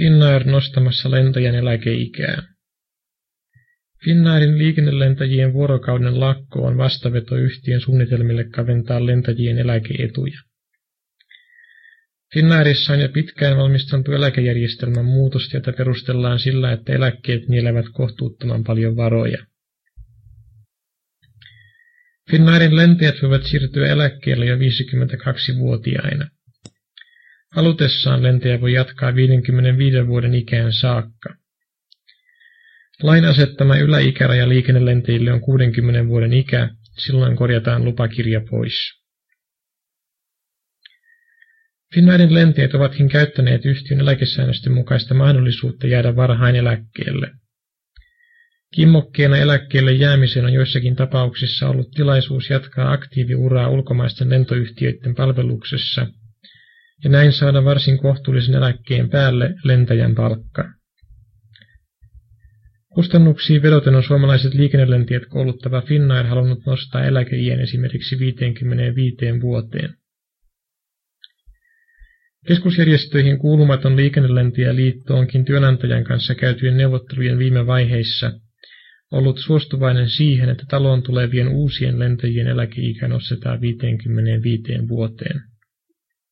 Finnair nostamassa lentäjän eläkeikää. Finnairin liikennelentäjien vuorokauden lakko on vastaveto yhtiön suunnitelmille kaventaa lentäjien eläkeetuja. Finnairissa on jo pitkään valmisteltu eläkejärjestelmän muutos, jota perustellaan sillä, että eläkkeet nielevät kohtuuttoman paljon varoja. Finnairin lentäjät voivat siirtyä eläkkeelle jo 52-vuotiaina. Halutessaan lentäjä voi jatkaa 55 vuoden ikään saakka. Lain asettama yläikäraja liikennelentäjille on 60 vuoden ikä, silloin korjataan lupakirja pois. Finnairin lentäjät ovatkin käyttäneet yhtiön eläkesäännösten mukaista mahdollisuutta jäädä varhain eläkkeelle. Kimmokkeena eläkkeelle jäämiseen on joissakin tapauksissa ollut tilaisuus jatkaa aktiiviuraa ulkomaisten lentoyhtiöiden palveluksessa ja näin saada varsin kohtuullisen eläkkeen päälle lentäjän palkka. Kustannuksiin vedoten on suomalaiset liikennelentijät kouluttava Finnair halunnut nostaa eläkeijän esimerkiksi 55 vuoteen. Keskusjärjestöihin kuulumaton liikennelentijäliitto onkin työnantajan kanssa käytyjen neuvottelujen viime vaiheissa ollut suostuvainen siihen, että taloon tulevien uusien lentäjien eläkeikä nostetaan 55 vuoteen.